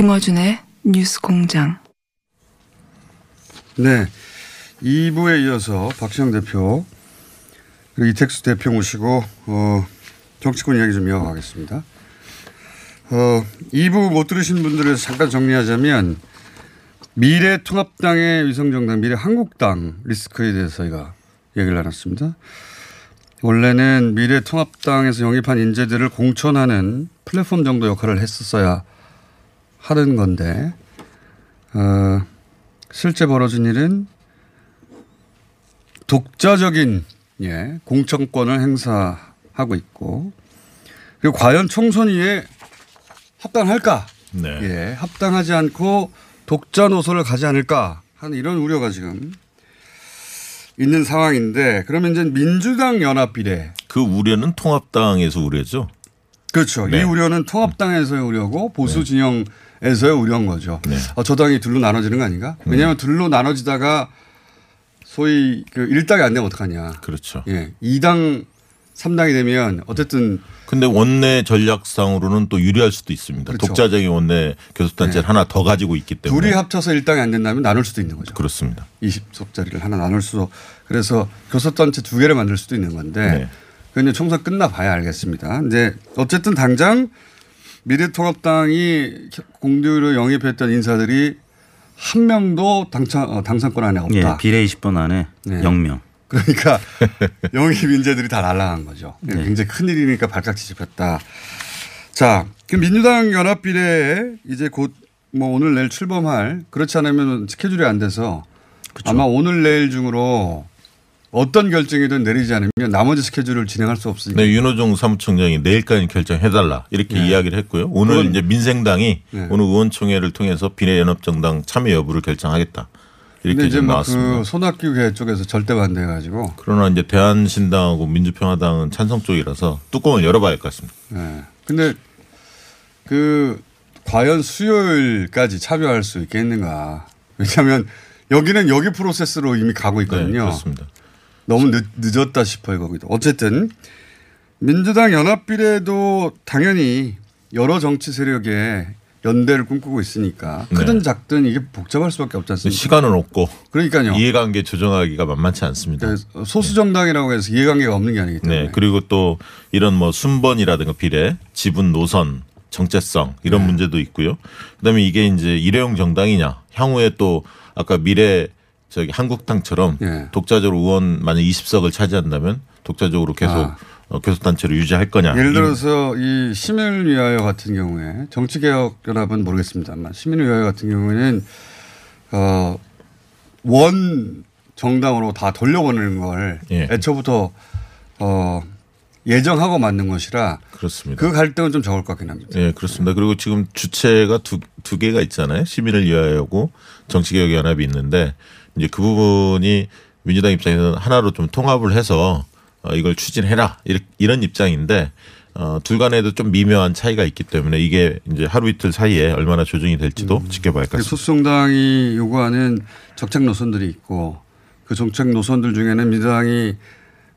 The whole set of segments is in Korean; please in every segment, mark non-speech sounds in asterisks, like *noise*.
김어준의 뉴스 공장. 네. 2부에 이어서 박시영 대표 그리고 이택수 대표 모시고 어, 정치권 이야기 좀 이어가겠습니다. 어, 2부 못 들으신 분들을 잠깐 정리하자면 미래통합당의 위성정당 미래한국당 리스크에 대해서 저희가 얘기를 나눴습니다. 원래는 미래통합당에서 영입한 인재들을 공천하는 플랫폼 정도 역할을 했었어야 하는 건데 어, 실제 벌어진 일은 독자적인 예, 공천권을 행사하고 있고 그리고 과연 총선위에 합당할까? 네. 예, 합당하지 않고 독자 노선을 가지 않을까 하는 이런 우려가 지금 있는 상황인데 그러면 이제 민주당 연합 비례 그 우려는 통합당에서 우려죠. 그렇죠. 네. 이 우려는 통합당에서의 우려고 보수 진영 에서의 우려인 거죠. 네. 어, 저 당이 둘로 나눠지는 거 아닌가? 왜냐하면 둘로 나눠지다가 소위 그 일당이 안 되면 어떡하냐. 그렇죠. 예. 2당, 3당이 되면 어쨌든 근데 원내 전략상으로는 또 유리할 수도 있습니다. 그렇죠. 독자적인 원내 교섭단체를 네. 하나 더 가지고 있기 때문에. 둘이 합쳐서 일당이 안 된다면 나눌 수도 있는 거죠. 그렇습니다. 20석짜리를 하나 나눌 수도 그래서 교섭단체 두 개를 만들 수도 있는 건데 네. 그건 이제 총선 끝나 봐야 알겠습니다. 이제 어쨌든 당장 미래통합당이 공두로 영입했던 인사들이 한 명도 당선, 어, 당선권 안에 예, 없다. 비례 20번 안에 네. 0명. 그러니까 *laughs* 영입 인재들이 다 날라간 거죠. 네. 굉장히 큰 일이니까 발칵 뒤집혔다. 자, 그 민주당 연합 비례에 이제 곧 뭐 오늘 내일 출범할 그렇지 않으면 스케줄이 안 돼서 아마 오늘 내일 중으로 어떤 결정이든 내리지 않으면 나머지 스케줄을 진행할 수 없으니까. 네, 윤호중 사무총장이 내일까지 결정해달라 이렇게 네. 이야기를 했고요. 오늘 이제 민생당이 네. 오늘 의원총회를 통해서 비례연합정당 참여 여부를 결정하겠다 이렇게 이제 나왔습니다. 그 손학규계 쪽에서 절대 반대해가지고. 그러나 이제 대한신당하고 민주평화당은 찬성 쪽이라서 뚜껑을 열어봐야 할 것 같습니다. 네. 근데 그 과연 수요일까지 참여할 수 있겠는가. 왜냐하면 여기는 여기 프로세스로 이미 가고 네, 있거든요. 그렇습니다. 너무 늦, 늦었다 싶어요, 거기도. 어쨌든 민주당 연합비례도 당연히 여러 정치 세력의 연대를 꿈꾸고 있으니까 크든 네. 작든 이게 복잡할 수밖에 없지 않습니까? 시간은 없고 그러니까요. 이해관계 조정하기가 만만치 않습니다. 그 소수 정당이라고 해서 이해관계가 없는 게 아니기 때문에. 네, 그리고 또 이런 뭐 순번이라든가 비례, 지분 노선, 정체성 이런 네. 문제도 있고요. 그다음에 이게 이제 일회용 정당이냐, 향후에 또 아까 미래 저기 한국당처럼 예. 독자적으로 의원 만약 20석을 차지한다면 독자적으로 계속 아. 어, 교섭단체로 유지할 거냐. 예를 이- 들어서 이 시민을 위하여 같은 경우에 정치개혁연합은 모르겠습니다만 시민을 위하여 같은 경우에는 어 원 정당으로 다 돌려보내는 걸 예. 애초부터 어 예정하고 만든 것이라 그렇습니다. 그 갈등은 좀 적을 것 같긴 합니다. 예, 그렇습니다. 그리고 지금 주체가 두, 두 개가 있잖아요. 시민을 위하여고 정치개혁연합이 있는데 이제 그 부분이 민주당 입장에서는 하나로 좀 통합을 해서 어, 이걸 추진해라 이런 입장인데 어, 둘 간에도 좀 미묘한 차이가 있기 때문에 이게 이제 하루 이틀 사이에 얼마나 조정이 될지도 지켜봐야 할것그 같습니다. 소수정당이 요구하는 정책 노선들이 있고 그 정책 노선들 중에는 민주당이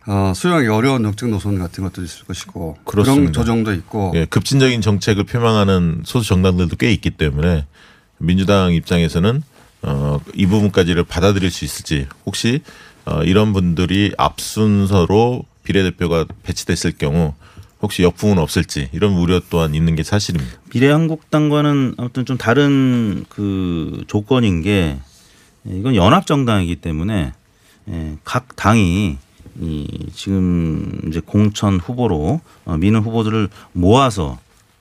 어, 수용하기 어려운 정책 노선 같은 것도 있을 것이고 그런 그렇습니다. 조정도 있고 예, 급진적인 정책을 표명하는 소수 정당들도 꽤 있기 때문에 민주당 입장에서는 어, 이 부분까지를 받아들일 수 있을지 혹시 어, 이런 분들이 앞순서로 비례대표가 배치됐을 경우 혹시 역풍은 없을지 이런 우려 또한 있는 게 사실입니다. 미래한국당과는 아무튼 좀 다른 그 조건인 게 이건 연합 정당이기 때문에 예, 각 당이 이 지금 이제 공천 후보로 어, 미는 후보들을 모아서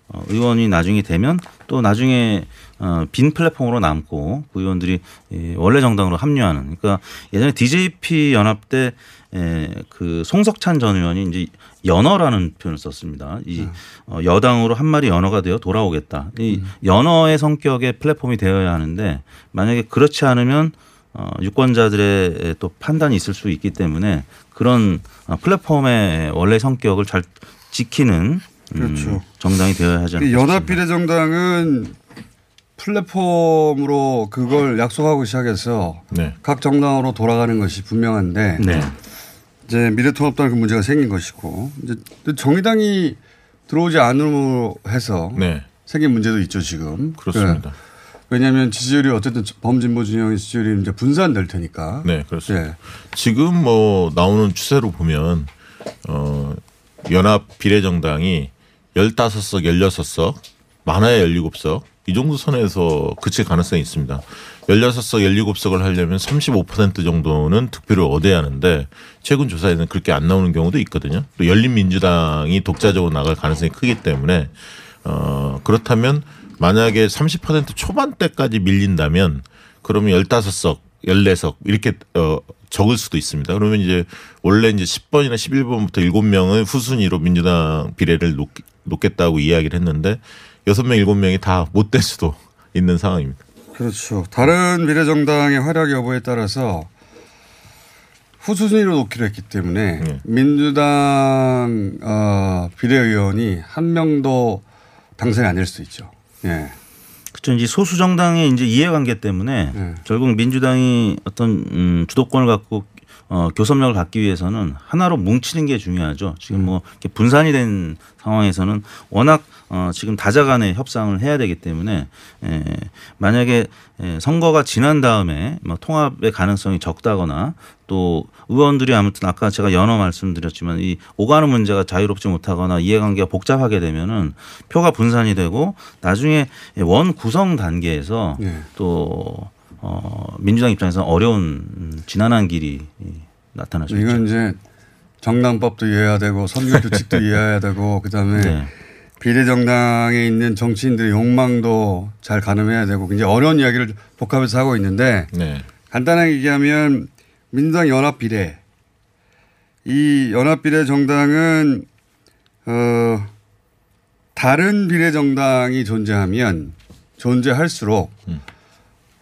어, 의원이 나중에 되면 또 나중에 어, 빈 플랫폼으로 남고 그 의원들이 예, 원래 정당으로 합류하는 그러니까 예전에 DJP 연합 때 에, 그 송석찬 전 의원이 이제 연어라는 표현을 썼습니다. 이 어, 여당으로 한 마리 연어가 되어 돌아오겠다. 이 연어의 성격의 플랫폼이 되어야 하는데 만약에 그렇지 않으면 어, 유권자들의 또 판단이 있을 수 있기 때문에 그런 어, 플랫폼의 원래 성격을 잘 지키는 음, 그렇죠. 정당이 되어야 하지 이 싶습니다. 연합비례정당은 플랫폼으로 그걸 약속하고 시작해서 네. 각 정당으로 돌아가는 것이 분명한데 네. 이제 미래통합당 그 문제가 생긴 것이고 이제 또 정의당이 들어오지 않음으로 해서 네. 생긴 문제도 있죠 지금. 그렇습니다. 네. 왜냐하면 지지율이 어쨌든 범진보 진영의 지지율이 이제 분산될 테니까. 네, 그렇습니다. 예. 지금 뭐 나오는 추세로 보면 어 연합 비례정당이 15석, 16석, 많아야 17석 이 정도 선에서 그칠 가능성이 있습니다. 16석, 17석을 하려면 35% 정도는 득표를 얻어야 하는데 최근 조사에는 그렇게 안 나오는 경우도 있거든요. 또 열린민주당이 독자적으로 나갈 가능성이 크기 때문에 어 그렇다면 만약에 30% 초반대까지 밀린다면 그러면 15석, 14석 이렇게 어 적을 수도 있습니다. 그러면 이제 원래 이제 10번이나 11번부터 7명의 후순위로 민주당 비례를 놓, 놓겠다고 이야기를 했는데 6명, 7명이 다 못 될 수도 있는 상황입니다. 그렇죠. 다른 비례정당의 활약 여부에 따라서 후순위로 놓기로 했기 때문에 네. 민주당 어, 비례의원이 한 명도 당선이 안될 수도 있죠. 예. 그렇죠. 이제 소수 정당의 이제 이해관계 때문에 네. 결국 민주당이 어떤 음, 주도권을 갖고 어, 교섭력을 갖기 위해서는 하나로 뭉치는 게 중요하죠. 지금 뭐 이렇게 분산이 된 상황에서는 워낙 어, 지금 다자간의 협상을 해야 되기 때문에 에, 만약에 에, 선거가 지난 다음에 뭐 통합의 가능성이 적다거나 또 의원들이 아무튼 아까 제가 연어 말씀드렸지만 이 오가는 문제가 자유롭지 못하거나 이해관계가 복잡하게 되면은 표가 분산이 되고 나중에 원 구성 단계에서 네. 또 어, 민주당 입장에서는 어려운 음, 지난한 길이 이, 나타날 수 있죠. 이건 이제 정당법도 이해해야 되고 선거 규칙도 *laughs* 이해해야 되고 그다음에 네. 비례정당에 있는 정치인들의 욕망도 잘 가늠해야 되고 굉장히 어려운 이야기를 복합해서 하고 있는데 네. 간단하게 얘기하면 민주당 연합 비례 이 연합 비례 정당은 어 다른 비례 정당이 존재하면 존재할수록 음.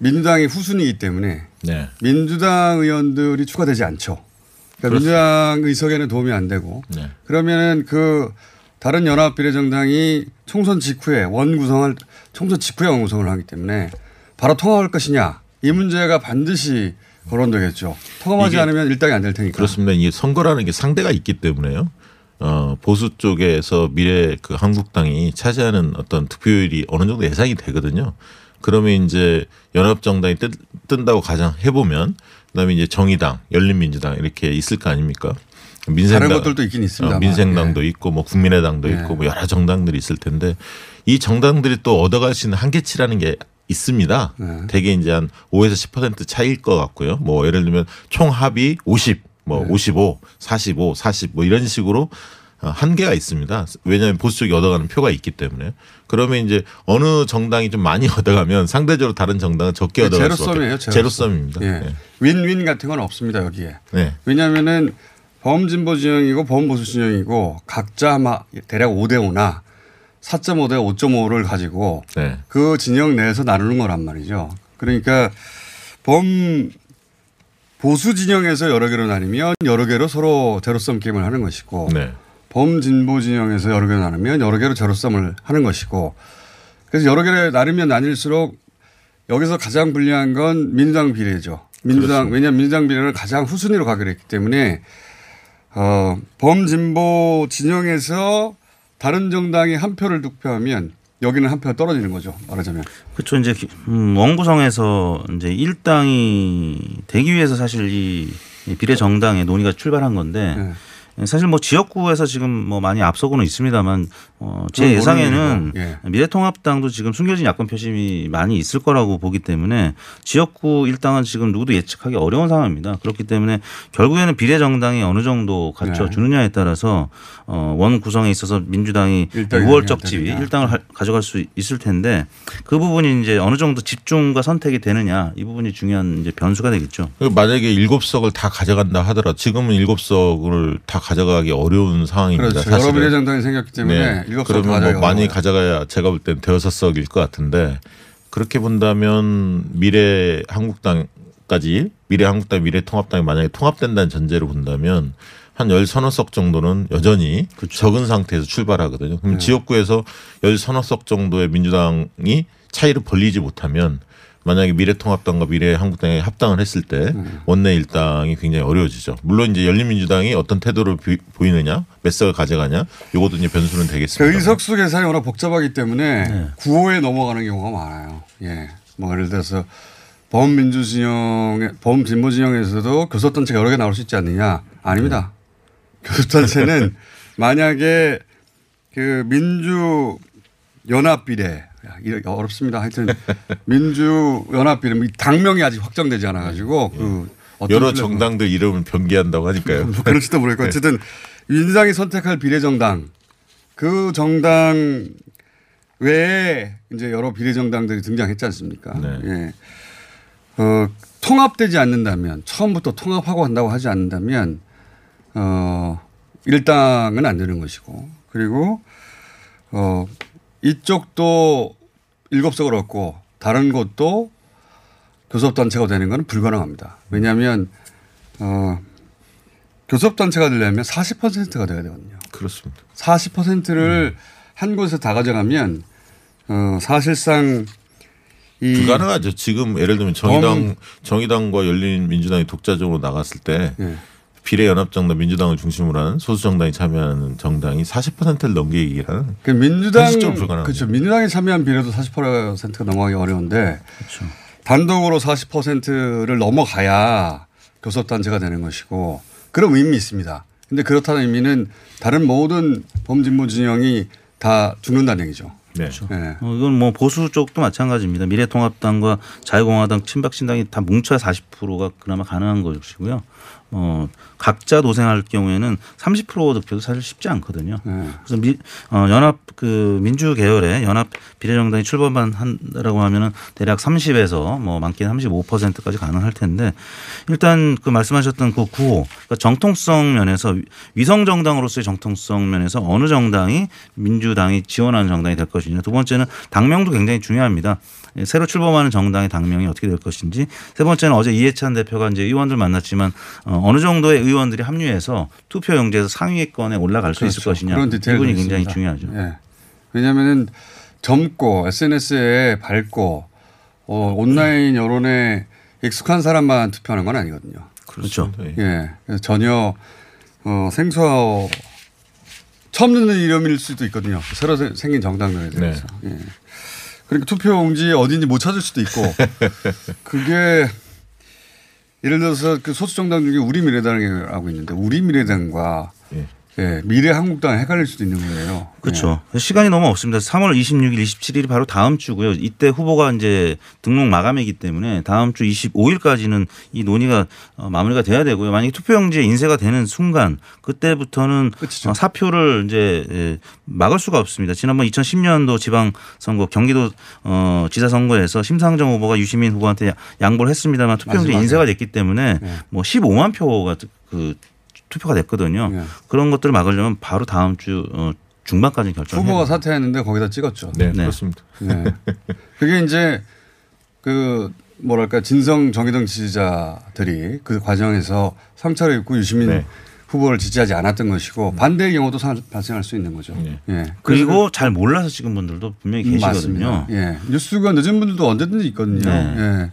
민주당이 후순위이기 때문에 네. 민주당 의원들이 추가되지 않죠. 그러니까 민주당 의석에는 도움이 안 되고 네. 그러면은 그 다른 연합 비례정당이 총선 직후에 원 구성을 총선 직후에 원 구성을 하기 때문에 바로 통합할 것이냐 이 문제가 반드시 거론되겠죠. 통합하지 않으면 일당이 안 될 테니까. 그렇습니다. 이게 선거라는 게 상대가 있기 때문에요. 어, 보수 쪽에서 미래 그 한국당이 차지하는 어떤 득표율이 어느 정도 예상이 되거든요. 그러면 이제 연합정당이 뜬, 뜬다고 가정 해보면 그다음에 이제 정의당, 열린민주당 이렇게 있을 거 아닙니까? 민생당, 다른 것들도 있긴 있습니다만. 어, 민생당도 있고 뭐 국민의당도 예. 있고 뭐 여러 정당들이 있을 텐데 이 정당들이 또 얻어갈 수 있는 한계치라는 게 있습니다. 네. 대개 이제 한 5에서 10% 차이일 것 같고요. 뭐 예를 들면 총 합이 50, 뭐 네. 55, 45, 40 뭐 이런 식으로 어, 한계가 있습니다. 왜냐하면 보수 쪽이 얻어가는 표가 있기 때문에. 그러면 이제 어느 정당이 좀 많이 *laughs* 얻어가면 상대적으로 다른 정당은 적게 얻어갈 수밖에 제로섬이에요. 없- 제로섬 입니다. 예. 네. 윈윈 같은 건 없습니다 여기에. 네. 왜냐하면은 범진보 진영이고 범보수 진영이고 각자 아마 대략 5대 5나 4.5대 5.5를 가지고 네. 그 진영 내에서 나누는 거란 말이죠. 그러니까 범 보수 진영에서 여러 개로 나뉘면 여러 개로 서로 제로섬 게임을 하는 것이고 네. 범진보 진영에서 여러 개로 나누면 여러 개로 제로섬을 하는 것이고 그래서 여러 개로 나누면 나뉠수록 여기서 가장 불리한 건 민주당 비례죠. 민주당 그렇습니다. 왜냐하면 민주당 비례는 가장 후순위로 가기로 했기 때문에 어, 범진보 진영에서 다른 정당이 한 표를 득표하면 여기는 한 표가 떨어지는 거죠. 말하자면. 그렇죠. 이제 음, 원구성에서 이제 일당이 되기 위해서 사실 이, 이 비례 정당의 논의가 출발한 건데 네. 사실 뭐 지역구에서 지금 뭐 많이 앞서고는 있습니다만 어, 제 예상에는 예. 미래통합당도 지금 숨겨진 야권 표심이 많이 있을 거라고 보기 때문에 지역구 일당은 지금 누구도 예측하기 어려운 상황입니다. 그렇기 때문에 결국에는 비례 정당이 어느 정도 갖춰 네. 주느냐에 따라서 어, 원 구성에 있어서 민주당이 우월적 지위. 일당을 하- 가져갈 수 있을 텐데 그 부분이 이제 어느 정도 집중과 선택이 되느냐 이 부분이 중요한 이제 변수가 되겠죠. 그 만약에 일곱 석을 다 가져간다 하더라도 지금은 일곱 석을 다 가져가기 어려운 상황입니다. 그렇죠. 여러 사실은. 비례 정당이 생겼기 때문에 네. 그러면 뭐 많이. 가져가야 제가 볼 땐 대여섯 석일 것 같은데 그렇게 본다면 미래 한국당까지 미래 한국당 미래 통합당이 만약에 통합된다는 전제로 본다면 한 열 서너 석 정도는 여전히 적은 상태에서 출발하거든요. 그럼 네. 지역구에서 열 서너 석 정도의 민주당이 차이를 벌리지 못하면 만약에 미래통합당과 미래한국당이 합당을 했을 때 원내 일당이 굉장히 어려워지죠. 물론 이제 열린민주당이 어떤 태도를 비- 보이느냐, 몇 석을 가져가냐, 요것도 이제 변수는 그 되겠습니다. 의석수 계산이 워낙 복잡하기 때문에 구호에 넘어가는 경우가 많아요. 예. 뭐 예를 들어서 범민주 진영의 범진보 진영에서도 교섭단체가 여러 개 나올 수 있지 않느냐? 아닙니다. 교섭단체는 *laughs* 만약에 그 민주 연합 비례 야, 이거 어렵습니다. 하여튼 민주 연합 비례 이 당명이 아직 확정되지 않아 가지고 그 어떤 여러 플랫폼- 정당들 이름을 변기한다고 하니까요. 뭐 그럴지도 모르겠고 *laughs* 어쨌든 민주당이 선택할 비례정당 그 정당 외에 이제 여러 비례정당들이 등장했지 않습니까? 네. 예. 어, 통합되지 않는다면 처음부터 통합하고 한다고 하지 않는다면 어, 일당은 안 되는 것이고 그리고 어, 이쪽도 일곱 석을 얻고 다른 곳도 교섭단체가 되는 건 불가능합니다. 왜냐하면 어, 교섭단체가 되려면 40%가 돼야 되거든요. 그렇습니다. 40%를 한 곳에서 다 가져가면 어, 사실상 이 불가능하죠. 지금 예를 들면 정의당 정의당과 열린민주당이 독자적으로 나갔을 때 예. 비례연합정당 민주당을 중심으로 하는 소수 정당이 참여하는 정당이 40%를 넘기기라는 그 민주당. 그렇죠. 민주당이 참여한 비례도 40%가 넘어가기 어려운데 단독으로 40%를 넘어가야 교섭단체가 되는 것이고 그런 의미 있습니다. 근데 그렇다는 의미는 다른 모든 범진보 진영이 다 죽는다는 얘기죠. 네. 예. 어, 이건 뭐 보수 쪽도 마찬가지입니다. 미래통합당과 자유공화당, 친박신당이 다 뭉쳐야 40%가 그나마 가능한 것이고요. 어, 각자 도생할 경우에는 30% 득표도 사실 쉽지 않거든요. 예. 그래서 미, 어, 연합 그 민주 계열의 연합 비례정당이 출범만 한다라고 하면은 대략 30에서 뭐 많게는 35%까지 가능할 텐데 일단 그 말씀하셨던 그 구호 그러니까 정통성 면에서 위성 정당으로서의 정통성 면에서 어느 정당이 민주당이 지원하는 정당이 될 것이냐 두 번째는 당명도 굉장히 중요합니다. 예, 새로 출범하는 정당의 당명이 어떻게 될 것인지 세 번째는 어제 이해찬 대표가 이제 의원들 만났지만 어, 어느 정도의 의원들이 합류해서 투표 용지에서 상위권에 올라갈 수 있을 그렇죠. 것이냐 그런 이분이 굉장히 있습니다. 중요하죠. 예. 왜냐하면은 젊고 SNS에 밝고 어, 온라인 여론에 익숙한 사람만 투표하는 건 아니거든요. 그렇죠. 예. 예. 전혀 어, 생소하고 처음 듣는 이름일 수도 있거든요. 새로 세- 생긴 정당들에 대해서. 예. 그러니까 투표용지 어딘지 못 찾을 수도 있고 *laughs* 그게 예를 들어서 그 소수 정당 중에 우리 미래당이라고 있는데 우리 미래당과 예. 예, 미래 한국당 헷갈릴 수도 있는 거예요. 그렇죠. 시간이 너무 없습니다. 3월 26일, 27일이 바로 다음 주고요. 이때 후보가 이제 등록 마감이기 때문에 다음 주 25일까지는 이 논의가 어, 마무리가 돼야 되고요. 만약에 투표용지에 인쇄가 되는 순간 그때부터는 끝이죠. 어, 사표를 이제 예, 막을 수가 없습니다. 지난번 2010년도 지방선거 경기도 어, 지사 선거에서 심상정 후보가 유시민 후보한테 야- 양보를 했습니다만 투표용지. 인쇄가 됐기 때문에 네. 뭐 15만 표가 그 투표가 됐거든요. 네. 그런 것들을 막으려면 바로 다음 주 어, 중반까지 결정해야 후보가 됩니다. 사퇴했는데 거기다 찍었죠. 네, 네. 그렇습니다. 네. 그게 이제 그 뭐랄까 진성 정의당 지지자들이 그 과정에서 상처를 입고 유시민 네. 후보를 지지하지 않았던 것이고 반대의 경우도 사- 발생할 수 있는 거죠. 네. 예. 그리고 잘 몰라서 찍은 분들도 분명히 그래서- 계시거든요. 맞습니다. 예. 뉴스가 늦은 분들도 언제든지 있거든요. 네. 예.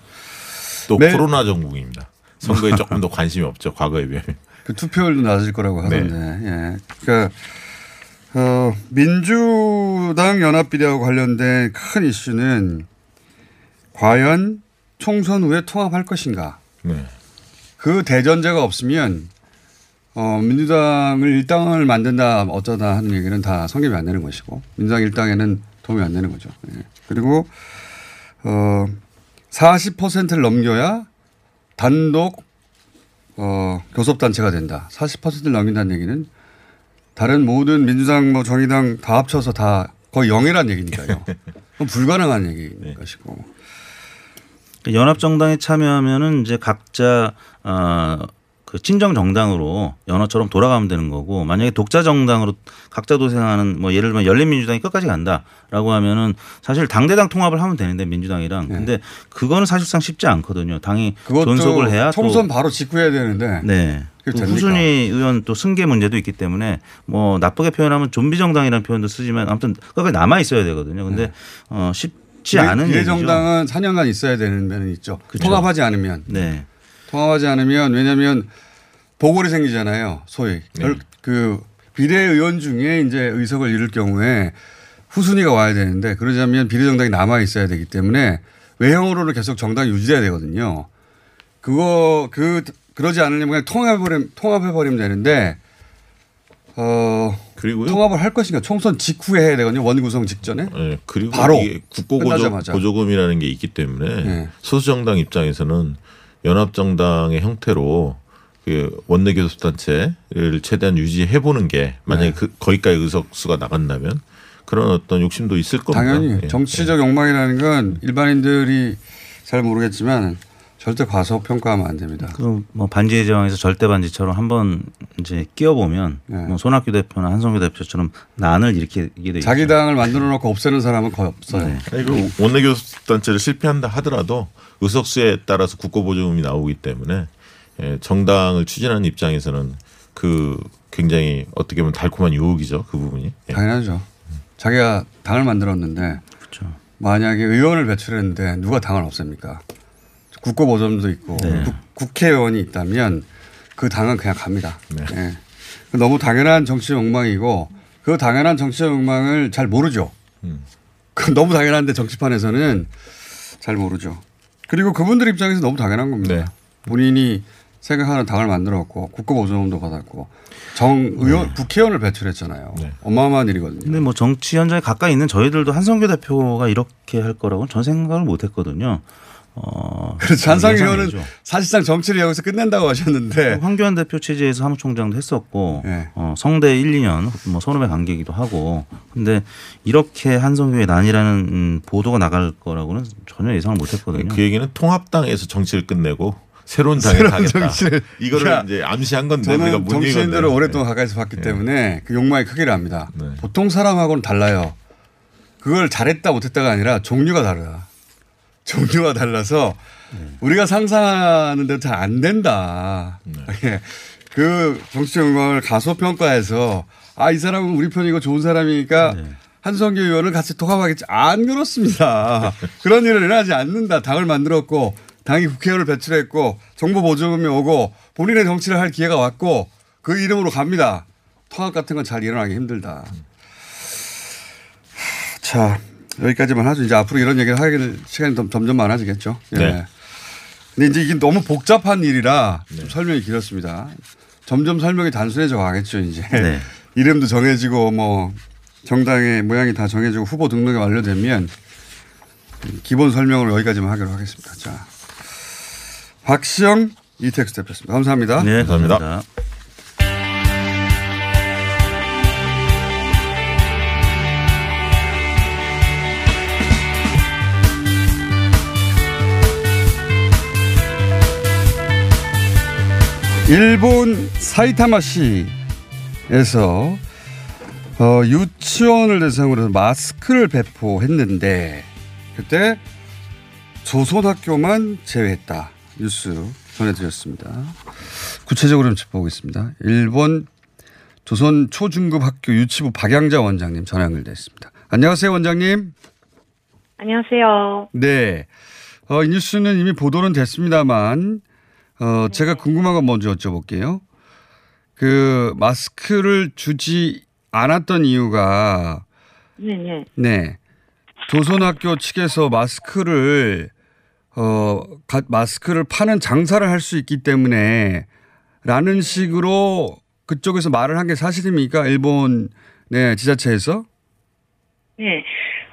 또 네. 코로나 전국입니다. 선거에 *laughs* 조금 더 관심이 없죠. 과거에 비하면. 그 투표율도 낮을 거라고 네. 하던데. 예. 그러니까 어, 민주당 연합 비례하고 관련된 큰 이슈는 과연 총선 후에 통합할 것인가. 네. 그 대전제가 없으면 어, 민주당을 일당을 만든다 어쩌다 하는 얘기는 다 성립이 안 되는 것이고 민주당 일당에는 도움이 안 되는 거죠. 예. 그리고 어, 40%를 넘겨야 단독 어, 교섭단체가 된다. 40%를 넘긴다는 얘기는 다른 모든 민주당 뭐 정의당 다 합쳐서 다 거의 0이라는 얘기니까요. *laughs* 그건 불가능한 얘기인 네. 것이고. 그러니까 연합정당에 참여하면은 이제 각자 어, 그 친정 정당으로 연어처럼 돌아가면 되는 거고 만약에 독자 정당으로 각자 도생하는 뭐 예를 들면 열린민주당이 끝까지 간다라고 하면은 사실 당대당 통합을 하면 되는데 민주당이랑 근데 그거는 사실상 쉽지 않거든요. 당이 네. 존속을 해야 총선 또 바로 직후해야 되는데 네. 후순위 의원 또 승계 문제도 있기 때문에 뭐 나쁘게 표현하면 좀비 정당이라는 표현도 쓰지만 아무튼 끝까지 남아 있어야 되거든요. 근데 네. 어 쉽지 않은 얘기죠. 비례정당은 4년간 있어야 되는 면은 있죠. 그죠. 통합하지 않으면. 네. 통합하지 않으면 왜냐하면 보궐이 생기잖아요. 소위 결- 그 비례의원 중에 이제 의석을 잃을 경우에 후순위가 와야 되는데 그러자면 비례정당이 남아 있어야 되기 때문에 외형으로는 계속 정당이 유지돼야 되거든요. 그거 그 그러지 않으려면 그냥 통합해버리면 통합해버리면 되는데 어 그리고요. 통합을 할 것인가 총선 직후에 해야 되거든요. 원구성 직전에. 예, 그리고 바로. 보조금이라는 게 있기 때문에 네. 소수정당 입장에서는 연합정당의 형태로 그 원내교섭단체를 최대한 유지해 보는 게 만약에 네. 그 거기까지 의석수가 나간다면 그런 어떤 욕심도 있을 겁니다. 당연히 예. 정치적 욕망이라는 건 일반인들이 잘 모르겠지만 절대 과소 평가하면 안 됩니다. 그럼 뭐 반지의 제왕에서 절대 반지처럼 한번 이제 끼워 보면 네. 뭐 손학규 대표나 한성규 대표처럼 난을 일으키게 돼 있죠. 자기 당을 만들어 놓고 없애는 사람은 거의 없어요. 네. 아니, 그 원내교섭단체를 실패한다 하더라도 의석수에 따라서 국고보조금이 나오기 때문에 예, 정당을 추진하는 입장에서는 그 굉장히 어떻게 보면 달콤한 유혹이죠 그 부분이. 예. 당연하죠. 자기가 당을 만들었는데 그렇죠. 만약에 의원을 배출했는데 누가 당을 없앱니까? 국고보존도 있고 네. 국- 국회의원이 있다면 그 당은 그냥 갑니다. 네. 예. 너무 당연한 정치 욕망이고 그 당연한 정치 욕망을 잘 모르죠. 음. 그 너무 당연한데 정치판에서는 잘 모르죠. 그리고 그분들 입장에서 너무 당연한 겁니다. 네. 본인이 생각하는 당을 만들었고 국고보존도 받았고 정 의원 국회의원을 배출했잖아요. 네. 어마어마한 일이거든요. 근데 뭐 정치 현장에 가까이 있는 저희들도 한성규 대표가 이렇게 할 거라고는 전 생각을 못 했거든요. 어, 그렇죠. 한상 의원은. 사실상 정치를 여기서 끝낸다고 하셨는데 황교안 대표 체제에서 사무총장도 했었고 네. 어, 성대 1, 2년 뭐 선후배 관계이기도 하고 근데 이렇게 한성규의 난이라는 음, 보도가 나갈 거라고는 전혀 예상을 못 했거든요. 그 얘기는 통합당에서 정치를 끝내고 새로운 당에 새로운 가겠다. 정치를. 이거를 야, 이제 암시한 건데 우리가 정치인들을. 오랫동안 네. 가까이서 봤기 때문에 그 욕망의 크기를 압니다. 네. 보통 사람하고는 달라요. 그걸 잘했다 못했다가 아니라 종류가 다르다. 종류가 달라서 우리가 상상하는 대로 잘 안 된다. 예. 그 정치 욕망을 가소평가해서 아 이 사람은 우리 편이고 좋은 사람이니까 네. 한성규 의원을 같이 통합하겠지. 안 그렇습니다. *laughs* 그런 일을 일어나지 않는다. 당을 만들었고 당이 국회의원을 배출했고 정부 보조금이 오고 본인의 정치를 할 기회가 왔고 그 이름으로 갑니다. 통합 같은 건 잘 일어나기 힘들다. 자 여기까지만 하죠. 이제 앞으로 이런 얘기를 하게 될 시간이 점- 점점 많아지겠죠. 예. 네. 근데 이제 이게 너무 복잡한 일이라 좀 설명이 길었습니다. 점점 설명이 단순해져 가겠죠. 이제 네. *laughs* 이름도 정해지고 뭐 정당의 모양이 다 정해지고 후보 등록이 완료되면 기본 설명을 여기까지만 하기로 하겠습니다. 자 박시영 이택스 대표였습니다. 감사합니다. 네, 감사합니다. 감사합니다. 일본 사이타마시에서 어, 유치원을 대상으로 해서 마스크를 배포했는데 그때 조선학교만 제외했다 뉴스 전해드렸습니다. 구체적으로 좀 짚어보겠습니다. 일본 조선 초중급 학교 유치부 박양자 원장님 전화 연결됐습니다. 안녕하세요 원장님. 안녕하세요. 네. 어, 이 뉴스는 이미 보도는 됐습니다만, 어, 제가 궁금한 건 먼저 여쭤볼게요. 그, 마스크를 주지 않았던 이유가, 네네. 네. 조선학교 측에서 마스크를, 어, 가- 마스크를 파는 장사를 할 수 있기 때문에, 라는 식으로 그쪽에서 말을 한 게 사실입니까? 일본, 네, 지자체에서? 네.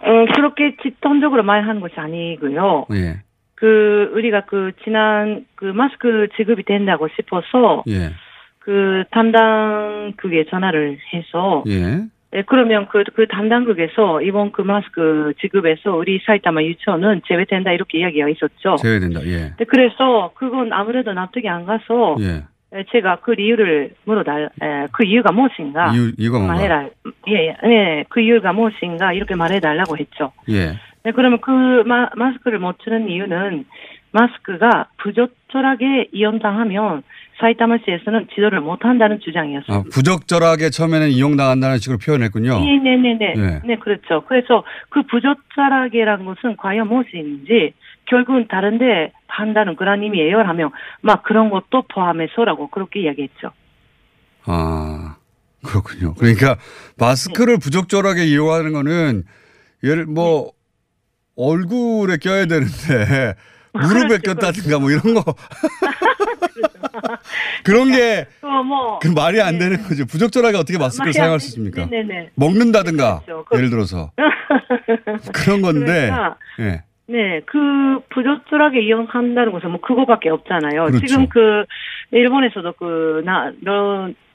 어, 그렇게 집단적으로 말하는 것이 아니고요. 예, 그, 우리가 그, 지난, 그, 마스크 지급이 된다고 싶어서, 예, 그, 담당국에 전화를 해서, 예. 예, 그러면 그, 그 담당국에서 이번 그 마스크 지급에서 우리 사이타마 유치원은 제외된다 이렇게 이야기가 있었죠. 제외된다, 예. 네, 그래서 그건 아무래도 납득이 안 가서, 예. 예, 제가 그 이유를 물어달, 에, 그 이유가 무엇인가? 이유, 이유가 뭔가? 말해라. 예, 예, 네, 그 이유가 무엇인가 이렇게 말해달라고 했죠. 예. 네, 그러면 그 마, 마스크를 못 쓰는 이유는 마스크가 부적절하게 이용당하면 사이타마시에서는 지도를 못한다는 주장이었어요. 아, 부적절하게 처음에는 이용당한다는 식으로 표현했군요. 네, 네, 네, 네. 네. 네, 그렇죠. 그래서 그 부적절하게라는 것은 과연 무엇인지 결국은 다른데 판단은 그런 의미예요. 하면 막 그런 것도 포함해서라고 그렇게 이야기했죠. 아, 그렇군요. 그러니까 마스크를 부적절하게 이용하는 거는 예를 뭐 얼굴에 껴야 되는데 *laughs* 무릎에 그렇죠, 꼈다든가 뭐 이런 거 *laughs* 그런 게그 그뭐 말이 안 되는 거죠. 부적절하게 어떻게 마스크를 사용할 수 있습니까? 네네네. 먹는다든가 그렇죠. 그- 예를 들어서 *laughs* 그런 건데 그러니까 예. 네, 그 부적절하게 이용한다는 것은 뭐 그거밖에 없잖아요. 그렇죠. 지금 그 일본에서도 그나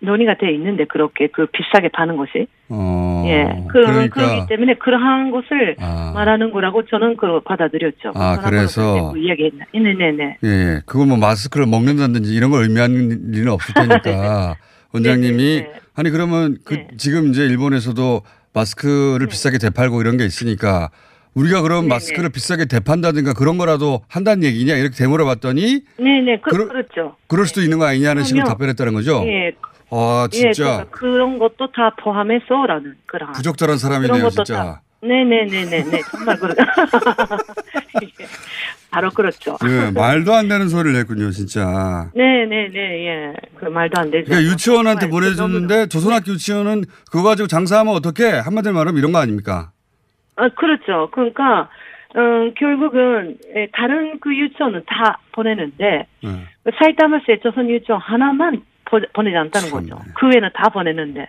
논의가 돼 있는데 그렇게 그 비싸게 파는 것이 어. 예, 그 그러니까 그렇기 때문에 그러한 것을 아. 말하는 거라고 저는 그 받아들였죠. 아, 그래서- 그 이야기했나? 네네네. 예, 예. 그거 뭐 마스크를 먹는다든지 이런 걸 의미하는 일은 없을 테니까 원장님이 *laughs* 네, 네, 네. 아니 그러면 그 네. 지금 이제 일본에서도 마스크를 비싸게 대팔고 이런 게 있으니까 우리가 그럼 네, 마스크를 비싸게 대판다든가 그런 거라도 한다는 얘기냐 이렇게 되물어 봤더니 네네, 그, 그러- 그렇죠 그럴 수도 있는 거 아니냐는 식으로. 답변했다는 거죠. 예, 아 예, 진짜 그러니까 그런 것도 다 포함해서라는 그런. 부적절한 사람이네요 진짜. 다. 네네네네네 정말 그렇. *laughs* 예, 바로 그렇죠. 예, 말도 안 되는 소리를 했군요 진짜. 네네네 예, 그 말도 안 되죠. 그러니까 유치원한테 보내줬는데 조선학교 유치원은 그거 가지고 장사하면 어떻게 한마디로 말하면 이런 거 아닙니까? 아, 그렇죠. 그러니까, 음, 결국은, 예, 다른 그 유치원은 다 보내는데, 예. 사이타마스의 조선 유치원 하나만 보, 보내지 않다는 참네. 거죠. 그 외에는 다 보내는데.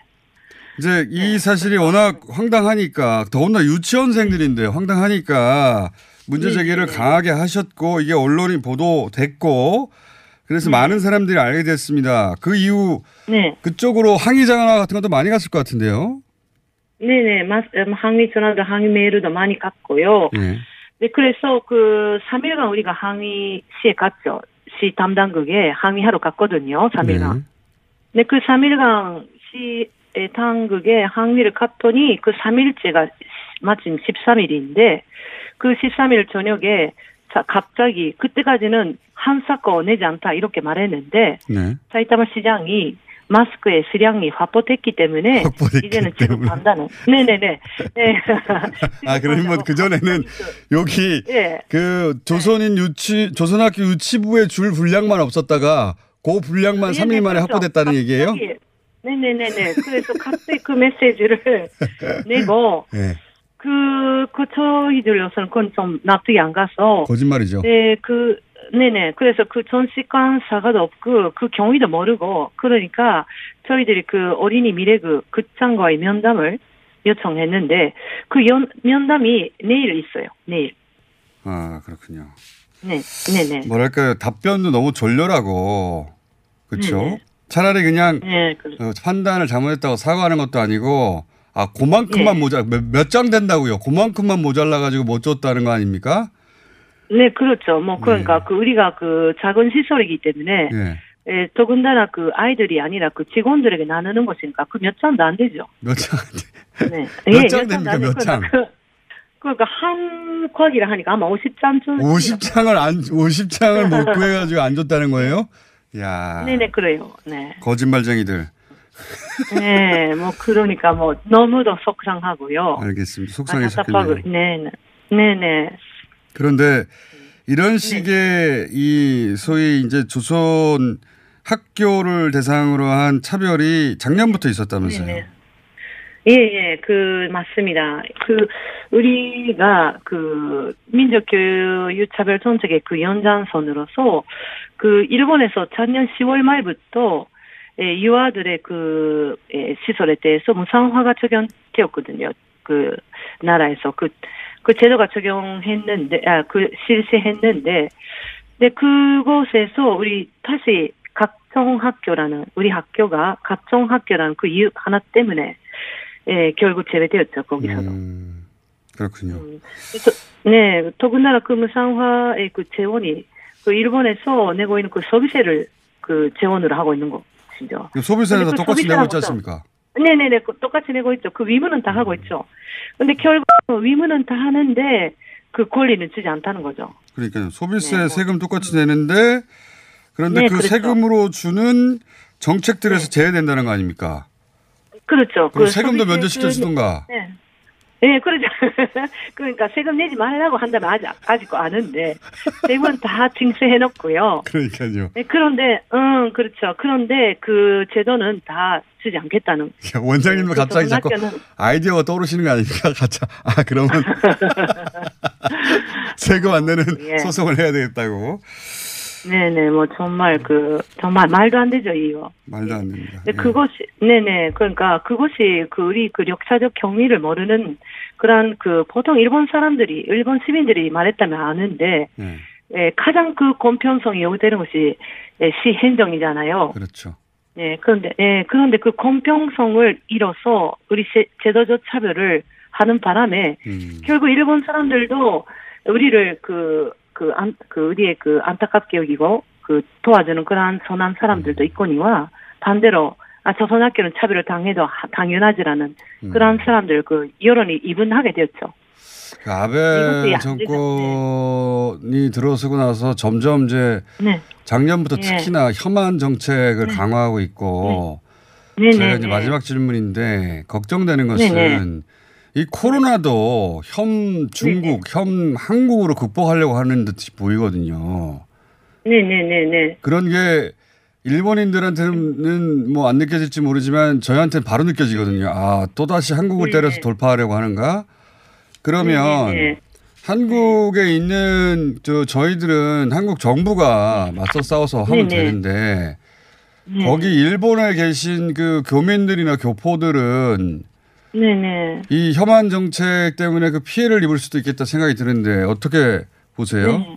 이제 이 네. 사실이 워낙 황당하니까 더군다나 유치원생들인데 황당하니까 문제 네, 제기를 네. 강하게 하셨고 이게 언론이 보도됐고 그래서 네. 많은 사람들이 알게 됐습니다. 그 이후 네. 그쪽으로 항의 전화 같은 것도 많이 갔을 것 같은데요. 네네, 마, 음, 항의 전화도 항의 메일도 많이 갔고요. 예. 네, 그래서 그 3일간 우리가 항의시에 갔죠. 시 담당국에 항의하러 갔거든요. 3일간. 네. 네, 그 3일간 시의 당국에 항의를 갔더니 그 3일째가 마침 13일인데 그 13일 저녁에 자, 갑자기 그때까지는 한 사건 내지 않다 이렇게 말했는데 네. 사이타마 시장이 마스크의 수량이 확보됐기 때문에 *laughs* 확보됐기 이제는 때문에. 지급한다는. 네네네. 네. *laughs* 아 그러면 그 전에는 여기 예. 그 조선인 유치 조선학교 유치부의 줄 분량만 없었다가 그 분량만 네, 3일 네, 만에 그렇죠. 확보됐다는 얘기예요? 네네네네. 그래서 갑자기 그 메시지를 *laughs* 내고 예. 그, 그 저희들로서는 그건 좀 납득이 안 가서 거짓말이죠. 네, 그, 네네. 그래서 그 전시관 사과도 없고, 그 경위도 모르고, 그러니까 저희들이 그 어린이 미래 그 극장과의 면담을 요청했는데, 그 연, 면담이 내일 있어요. 내일. 아 그렇군요. 네, 네네. 뭐랄까요 답변도 너무 졸렬하고 그렇죠. 네네. 차라리 그냥 네, 그, 어, 판단을 잘못했다고 사과하는 것도 아니고 아 그만큼만 네. 모자 몇장 된다고요. 그만큼만 모자라 가지고 못 줬다는 거 아닙니까? 네, 그렇죠. 뭐, 그러니까 네. 그 우리가 그 작은 시설이기 때문에, 예. 예, 더군다나 그 아이들이 아니라 그 직원들에게 나누는 것이니까 그 몇 장도 안 되죠. 몇 장? 네. 몇 예, 장 됩니까? 몇 장? 그, 그러니까 한 곽이라 하니까 아마 50장쯤. 50장을 안 50장을 못 구해 가지고 안 줬다는 거예요? 야. 네 네, 그래요. 네. 거짓말쟁이들. 네, 뭐, 그러니까 뭐, 너무도 속상하고요. 알겠습니다. 안타깝고, 속상해셨겠네요. 네네. 네 네. 그런데 이런 식의 이 소위 이제 조선 학교를 대상으로 한 차별이 작년부터 있었다면서요. 네네. 예, 예, 그, 맞습니다. 그, 우리가 그, 민족교육 유차별 정책의 그 연장선으로서, 그, 일본에서 작년 10월 말부터, 예, 유아들의 그, 예, 시설에 대해서 무상화가 적용되었거든요. 그, 나라에서. 그, 그 제도가 적용했는데, 아, 그, 실시했는데, 네, 그곳에서 우리 다시 각종학교라는, 우리 학교가 각종학교라는 그 이유 하나 때문에, 예, 결국 제외되었죠, 거기서도. 음, 그렇군요. 음, 그래서, 네, 더군다나 그 무상화의 그 재원이 그 일본에서 내고 있는 그 소비세를 그 재원으로 하고 있는 것이죠. 그 근데 그 똑같이 내고 있지 소비세하고도- 않습니까? 네네네, 그 똑같이 내고 있죠. 그 위문은 다 하고 있죠. 근데 결국 위문은 다 하는데 그 권리는 주지 않다는 거죠. 그러니까 소비세 네, 뭐. 세금 똑같이 내는데 그런데 네, 그 그렇죠. 세금으로 주는 정책들에서 제외된다는 거 아닙니까? 그렇죠. 그럼 그 세금도 소비세 면제시켜 그- 주던가. 네. 네, 그러죠. *laughs* 그러니까 세금 내지 말라고 한다면 아직, 아직도 아는데, 세금은 다 징수해놓고요. 그러니까요. 네, 그런데, 음, 그렇죠. 그런데 그 제도는 다 쓰지 않겠다는. 야, 원장님도 그 갑자기 자꾸 아이디어가 떠오르시는 거 아닙니까? *laughs* 가짜. 아, 그러면 *laughs* 세금 안 내는 예. 소송을 해야 되겠다고. 네네, 뭐 정말 그, 정말 말도 안 되죠, 이거. 말도 안 됩니다. 근데 예. 그것이, 네네, 그러니까 그것이 그 우리 그 역사적 경위를 모르는 그런 그 보통 일본 사람들이, 일본 시민들이 말했다면 아는데, 예, 예, 가장 그 공평성이 요구되는 것이 예, 시 행정이잖아요. 그렇죠. 예, 그런데, 예, 그런데 그 공평성을 잃어서 우리 제, 제도적 차별을 하는 바람에 음. 결국 일본 사람들도 우리를 그, 그, 안, 그, 우리의 그 안타깝게 여기고 그 도와주는 그러한 선한 사람들도 있거니와 반대로 아, 조선학교는 차별을 당해도 하- 당연하지라는 음. 그러한 사람들 그 여론이 이분하게 되었죠. 그 아베 정권이 들어서고 나서 점점 이제 네. 작년부터 예. 특히나 혐한 정책을 강화하고 있고 네네. 제가 이제 마지막 질문인데 걱정되는 것은. 이 코로나도 혐 중국, 혐 한국으로 극복하려고 하는 듯이 보이거든요. 네네네네. 그런 게 일본인들한테는 뭐 안 느껴질지 모르지만 저희한테는 바로 느껴지거든요. 아, 또다시 한국을 네네. 때려서 돌파하려고 하는가? 그러면 네네. 한국에 있는 저 저희들은 한국 정부가 맞서 싸워서 하면 네네. 되는데 네. 거기 일본에 계신 그 교민들이나 교포들은 네네. 이 혐한 정책 때문에 그 피해를 입을 수도 있겠다 생각이 드는데 어떻게 보세요? 네.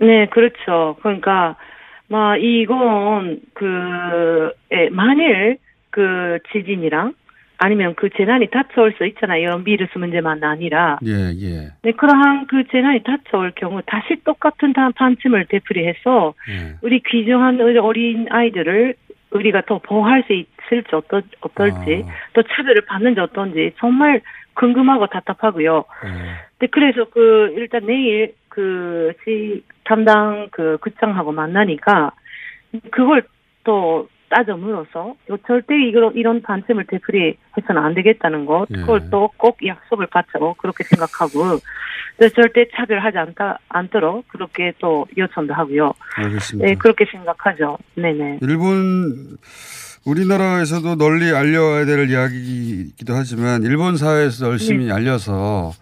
네, 그렇죠. 그러니까, 뭐, 이건, 그, 예, 만일 그 지진이랑 아니면 그 재난이 닥쳐올 수 있잖아요. 이런 비루스 문제만 아니라. 예, 예. 네, 그러한 그 재난이 닥쳐올 경우 다시 똑같은 다- 판침을 되풀이해서 예. 우리 귀중한 어린 아이들을 우리가 더 보호할 수 있을지 어떠, 어떨지 아. 또 차별을 받는지 어떤지 정말 궁금하고 답답하고요. 예. 네, 그래서 그 일단 내일 그 시 담당 그 구청하고 만나니까 그걸 또 따져 물어서 이거 절대 이런 이런 반쯤을 되풀이 해서는 안 되겠다는 것 예. 그걸 또꼭 약속을 받자고 그렇게 생각하고 또 절대 차별하지 않다 않도록 그렇게 또 요청도 하고요. 알겠습니다. 네 그렇게 생각하죠. 네네. 일본 우리나라에서도 널리 알려야 될 이야기이기도 하지만 일본 사회에서 열심히 알려서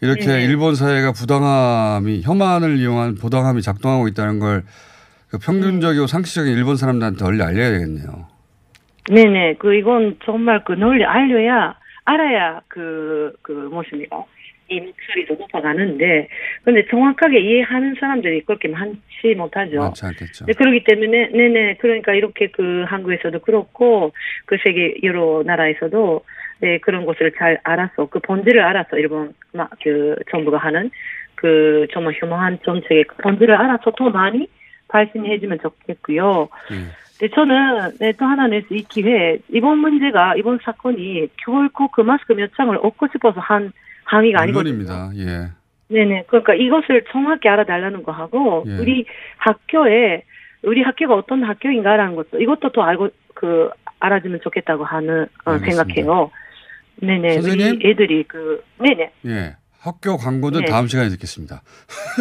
이렇게 네. 일본 사회가 부당함이 혐한을 이용한 부당함이 작동하고 있다는 걸그 평균적이고 상식적인 일본 사람들한테 널리 알려야 되겠네요. 네네. 그 이건 정말 그 널리 알려야 알아야 그 그 무엇입니까? 이 목소리도 높아가는데 근데 정확하게 이해하는 사람들이 그렇게 많지 못하죠. 많지 않겠죠. 네, 그렇기 때문에 네네 그러니까 이렇게 그 한국에서도 그렇고 그 세계 여러 나라에서도 네 그런 것을 잘 알아서 그 본질을 알아서 일본 마- 그 정부가 하는 그 정말 혐오한 정책의 그 본질을 알아서 더 많이 발신해주면 좋겠고요. 예. 네, 저는 네, 또 하나 내서 이 기회 이번 문제가 이번 사건이 결코 그 마스크 몇 장을 얻고 싶어서 한 항의가 아니거든요. 예. 네네. 그러니까 이것을 정확히 알아달라는 거 하고 예. 우리 학교에 우리 학교가 어떤 학교인가라는 것도 이것도 더 알고 그 알아주면 좋겠다고 하는 어. 생각해요. 네네. 선생님? 우리 애들이 그 네네. 예. 학교 광고는 네. 다음 시간에 듣겠습니다.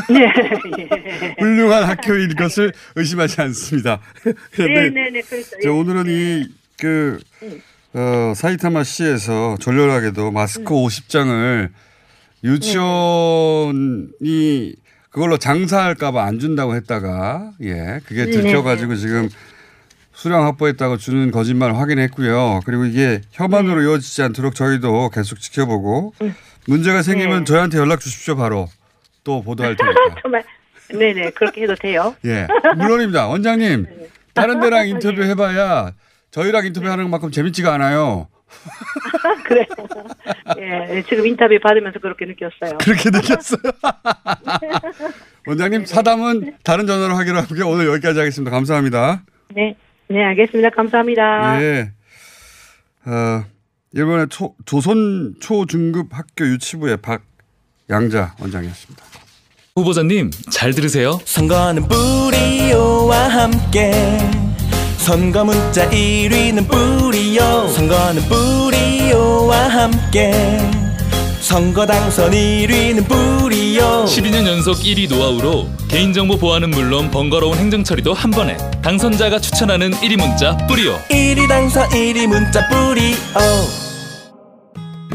네. *laughs* 예. 훌륭한 학교일 것을 의심하지 않습니다. *laughs* 네. 네네네. 그렇죠. 저 예. 오늘은 이그 음. 어, 사이타마 시에서 졸렬하게도 마스크 50장을 유치원이 그걸로 장사할까봐 안 준다고 했다가 예 그게 네, 들켜가지고 지금 수량 확보했다고 주는 거짓말 확인했고요. 그리고 이게 혐한으로 이어지지 않도록 저희도 계속 지켜보고 네. 문제가 생기면 네. 저희한테 연락 주십시오 바로 또 보도할 테니까. *laughs* 정말 네네 그렇게 해도 돼요. 예 물론입니다 원장님 *laughs* 다른 데랑 인터뷰 해봐야 저희랑 인터뷰하는 것만큼 재밌지가 않아요. *laughs* 그래. 예, 지금 인터뷰 받으면서 그렇게 느꼈어요. 그렇게 느꼈어요. 원장님 사담은 다른 전화로 하기로 하고요. 오늘 여기까지 하겠습니다. 감사합니다. 네, 네, 알겠습니다. 감사합니다. 예. 어, 일본의 초, 조선 초중급 학교 유치부의 박양자 원장이었습니다. 후보자님 잘 들으세요. 선거는 뿌리오와 함께. 선거 문자 1위는 뿌리오. 선거는 뿌리오와 함께. 선거 당선 1위는 뿌리오. 12년 연속 1위 노하우로 개인정보 보안은 물론 번거로운 행정처리도 한 번에. 당선자가 추천하는 1위 문자 뿌리오. 1위 당선 1위 문자 뿌리오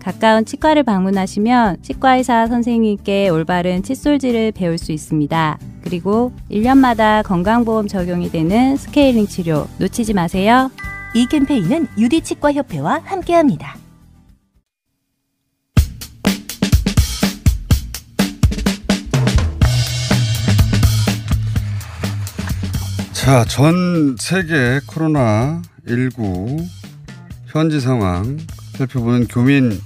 가까운 치과를 방문하시면 치과의사 선생님께 올바른 칫솔질을 배울 수 있습니다. 그리고 1년마다 건강보험 적용이 되는 스케일링 치료 놓치지 마세요. 이 캠페인은 유디치과협회와 함께합니다. 자, 전 세계 코로나 19 현지 상황 살펴보는 교민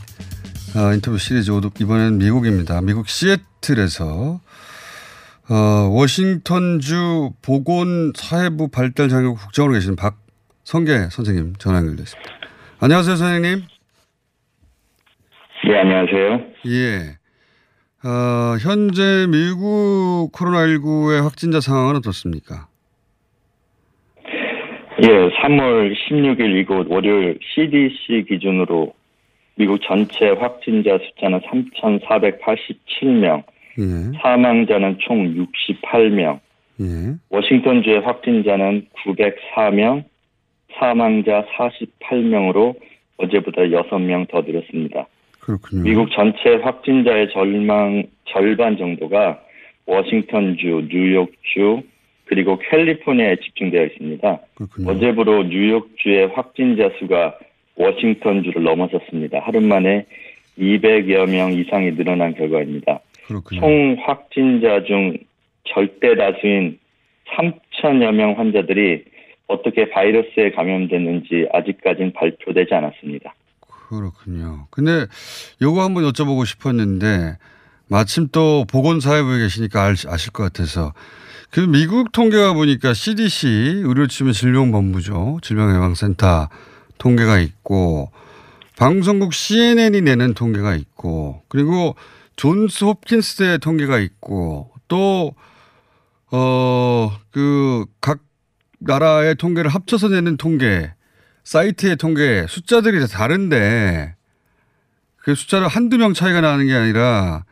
어, 인터뷰 시리즈 이번엔 미국입니다. 미국 시애틀에서 어, 워싱턴주 보건사회부 발달장애국 국장으로 계신 박성계 선생님 전화 연결됐습니다. 안녕하세요, 선생님. 네, 안녕하세요. 예. 어, 현재 미국 코로나19의 확진자 상황은 어떻습니까? 예, 3월 16일 이곳 월요일 CDC 기준으로 미국 전체 확진자 숫자는 3,487명, 예. 사망자는 총 68명, 예. 워싱턴주의 확진자는 904명, 사망자 48명으로 어제보다 6명 더 늘었습니다. 그렇군요. 미국 전체 확진자의 절망, 절반 정도가 워싱턴주, 뉴욕주, 그리고 캘리포니아에 집중되어 있습니다. 그렇군요. 어제부로 뉴욕주의 확진자 수가 워싱턴주를 넘어섰습니다. 하루 만에 200여 명 이상이 늘어난 결과입니다. 그렇군요. 총 확진자 중 절대 다수인 3천여 명 환자들이 어떻게 바이러스에 감염됐는지 아직까지는 발표되지 않았습니다. 그렇군요. 근데 요거 한번 여쭤보고 싶었는데 마침 또 보건사회부에 계시니까 아실 것 같아서 그 미국 통계가 보니까 CDC 의료치료 질병본부죠. 질병예방센터 통계가 있고 방송국 CNN이 내는 통계가 있고 그리고 존스 홉킨스의 통계가 있고 또 어 그 각 나라의 통계를 합쳐서 내는 통계 사이트의 통계 숫자들이 다 다른데 그 숫자를 한두 명 차이가 나는 게 아니라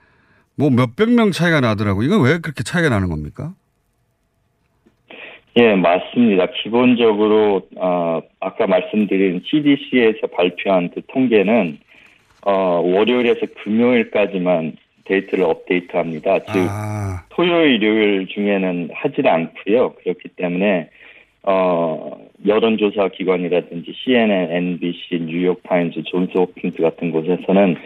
뭐 몇백 명 차이가 나더라고. 이건 왜 그렇게 차이가 나는 겁니까? 예, 맞습니다. 기본적으로 어, 아까 말씀드린 CDC에서 발표한 그 통계는 어, 월요일에서 금요일까지만 데이터를 업데이트합니다. 즉 아. 토요일, 일요일 중에는 하질 않고요. 그렇기 때문에 어, 여론조사 기관이라든지 CNN, NBC, 뉴욕타임즈, 존스 홉킨스 같은 곳에서는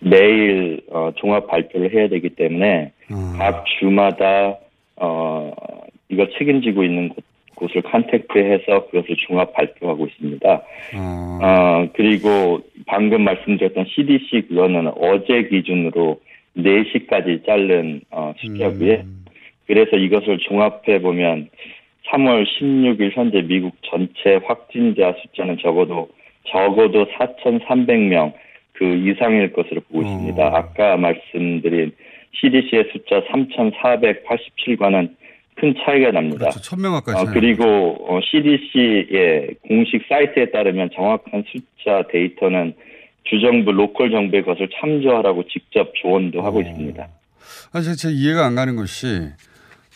매일 어, 종합 발표를 해야 되기 때문에 아. 각 주마다 어, 이걸 책임지고 있는 곳, 곳을 contact해서 그것을 종합 발표하고 있습니다. 어. 어, 그리고 방금 말씀드렸던 CDC 그거는 어제 기준으로 4시까지 자른 어, 숫자고요. 음. 그래서 이것을 종합해 보면 3월 16일 현재 미국 전체 확진자 숫자는 적어도 적어도 4,300명 그 이상일 것으로 보고 있습니다. 어. 아까 말씀드린 CDC의 숫자 3,487과는 큰 차이가 납니다. 그렇죠. 천 명 가까이 어, 그리고 어, CDC의 공식 사이트에 따르면 정확한 숫자 데이터는 주정부 로컬 정부의 것을 참조하라고 직접 조언도 하고 있습니다. 사실 제 이해가 안 가는 것이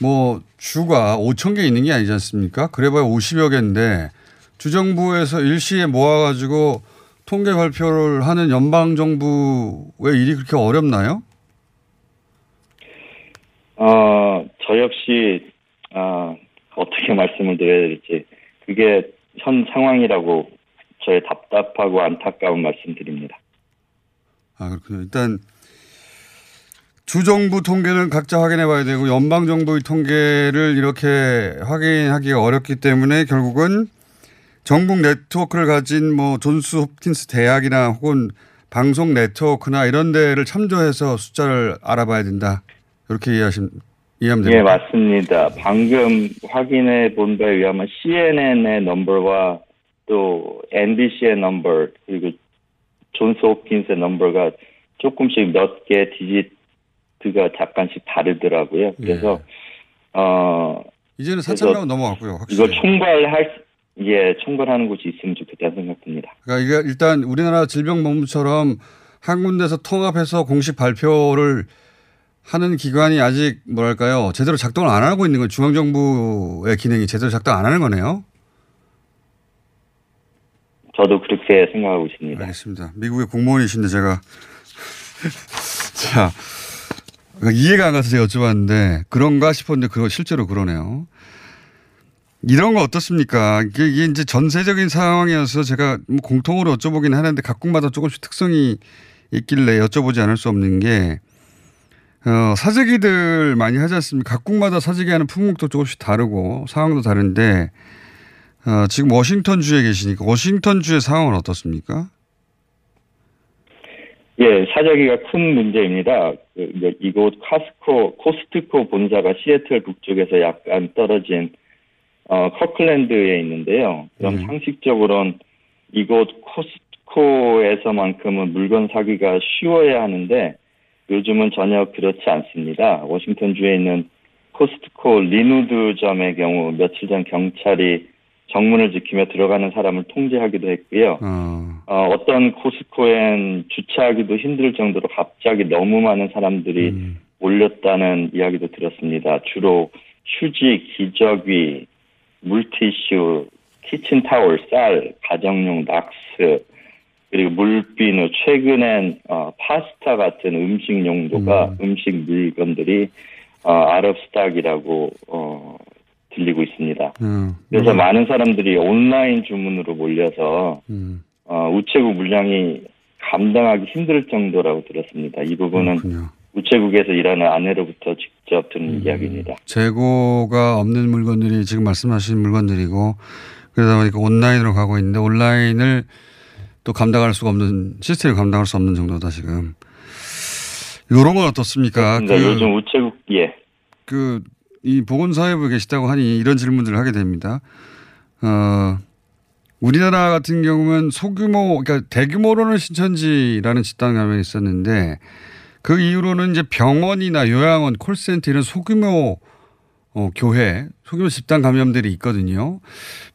뭐 주가 5천 개 있는 게 아니지 않습니까? 그래봐야 50여 개인데 주정부에서 일시에 모아가지고 통계 발표를 하는 연방 정부의 일이 그렇게 어렵나요? 어, 저 역시, 아, 어떻게 말씀을 드려야 될지, 그게 현 상황이라고 저의 답답하고 안타까운 말씀드립니다. 아, 그렇군요. 일단 주정부 통계는 각자 확인해 봐야 되고 연방 정부의 통계를 이렇게 확인하기가 어렵기 때문에 결국은 전국 네트워크를 가진 뭐 존스 홉킨스 대학이나 혹은 방송 네트워크나 이런 데를 참조해서 숫자를 알아봐야 된다. 이렇게 이해하시면 이해하면 됩니다. 예, 맞습니다. 방금 확인해 본 바에 의하면 CNN의 넘버와 또 NBC의 넘버 그리고 존스 홉킨스의 넘버가 조금씩 몇 개 digit가 잠깐씩 다르더라고요. 그래서 어 이제는 그래서 4천 명 넘어갔고요. 확실히. 이걸 총괄할 수- 예 총괄하는 곳이 있으면 좋겠다는 생각됩니다. 그러니까 이게 일단 우리나라 질병본부처럼 한 군데서 통합해서 공식 발표를 하는 기관이 아직 뭐랄까요 제대로 작동을 안 하고 있는 건 중앙정부의 기능이 제대로 작동 안 하는 거네요. 저도 그렇게 생각하고 있습니다. 알겠습니다. 미국의 공무원이신데 제가 *laughs* 자 그러니까 이해가 안 가서 제가 여쭤봤는데 그런가 싶었는데 그거 실제로 그러네요. 이런 거 어떻습니까? 이게, 이제 전세적인 상황이어서 제가 뭐 공통으로 여쭤보긴 하는데 각국마다 조금씩 특성이 있길래 여쭤보지 않을 수 없는 게 어, 사재기들 많이 하지 않습니까? 각국마다 사재기 하는 품목도 조금씩 다르고 상황도 다른데 어, 지금 워싱턴 주에 계시니까 워싱턴 주의 상황은 어떻습니까? 예, 사재기가 큰 문제입니다. 그, 이곳 카스코, 코스트코 본사가 시애틀 북쪽에서 약간 떨어진 어, 커클랜드에 있는데요. 그럼 네. 상식적으로는 이곳 코스트코에서만큼은 물건 사기가 쉬워야 하는데 요즘은 전혀 그렇지 않습니다. 워싱턴주에 있는 코스트코 리누드점의 경우 며칠 전 경찰이 정문을 지키며 들어가는 사람을 통제하기도 했고요. 어, 어 떤 코스코엔 주차하기도 힘들 정도로 갑자기 너무 많은 사람들이 몰렸다는 이야기도 들었습니다. 주로 휴지, 기저귀, 물티슈, 키친타올, 쌀, 가정용 락스, 그리고 물비누, 최근엔 어, 파스타 같은 음식 용도가 음. 식 물건들이 어, 아랍 스탁이라고 어, 들리고 있습니다. 음. 그래서 많은 사람들이 온라인 주문으로 몰려서 어, 우체국 물량이 감당하기 힘들 정도라고 들었습니다. 이 부분은 우체국에서 일하는 아내로부터 직접 들은 이야기입니다. 재고가 없는 물건들이 지금 말씀하신 물건들이고 그러다 보니까 온라인으로 가고 있는데 온라인을 또 감당할 수가 없는 시스템을 감당할 수 없는 정도다 지금. 이런 건 어떻습니까? 그렇습니다. 요즘 우체국 예. 그 이 보건사회부에 계시다고 하니 이런 질문들을 하게 됩니다. 어, 우리나라 같은 경우는 소규모, 그러니까 대규모로는 신천지라는 집단 감염이 있었는데 그 이후로는 이제 병원이나 요양원, 콜센터 이런 소규모 어, 교회, 소규모 집단 감염들이 있거든요.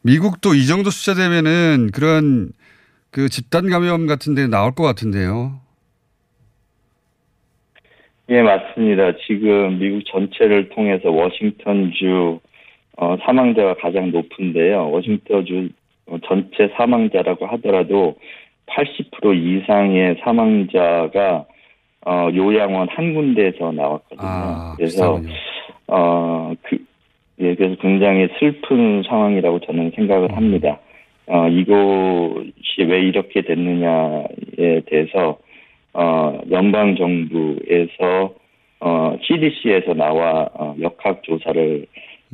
미국도 이 정도 숫자 되면은 그런 그 집단 감염 같은 데 나올 것 같은데요. 예, 맞습니다. 지금 미국 전체를 통해서 워싱턴주 어, 사망자가 가장 높은데요. 워싱턴주 어, 전체 사망자라고 하더라도 80% 이상의 사망자가 어, 요양원 한 군데에서 나왔거든요. 그래서 어, 그, 예, 그래서 굉장히 슬픈 상황이라고 저는 생각을 합니다. 어, 이곳이 왜 이렇게 됐느냐에 대해서 어, 연방 정부에서 어, CDC에서 나와 어, 역학 조사를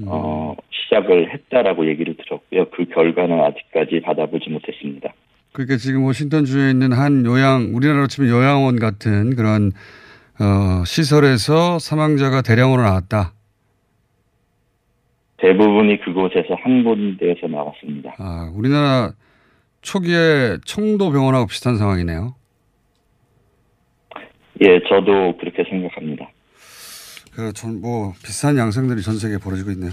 어, 시작을 했다라고 얘기를 들었고요. 그 결과는 아직까지 받아보지 못했습니다. 그러니까 지금 워싱턴주에 있는 한 요양, 우리나라로 치면 요양원 같은 그런 어, 시설에서 사망자가 대량으로 나왔다. 대부분이 그곳에서 한 군데에서 나왔습니다. 아, 우리나라 초기에 청도 병원하고 비슷한 상황이네요. 예, 저도 그렇게 생각합니다. 그, 전, 뭐, 비슷한 양상들이 전 세계에 벌어지고 있네요.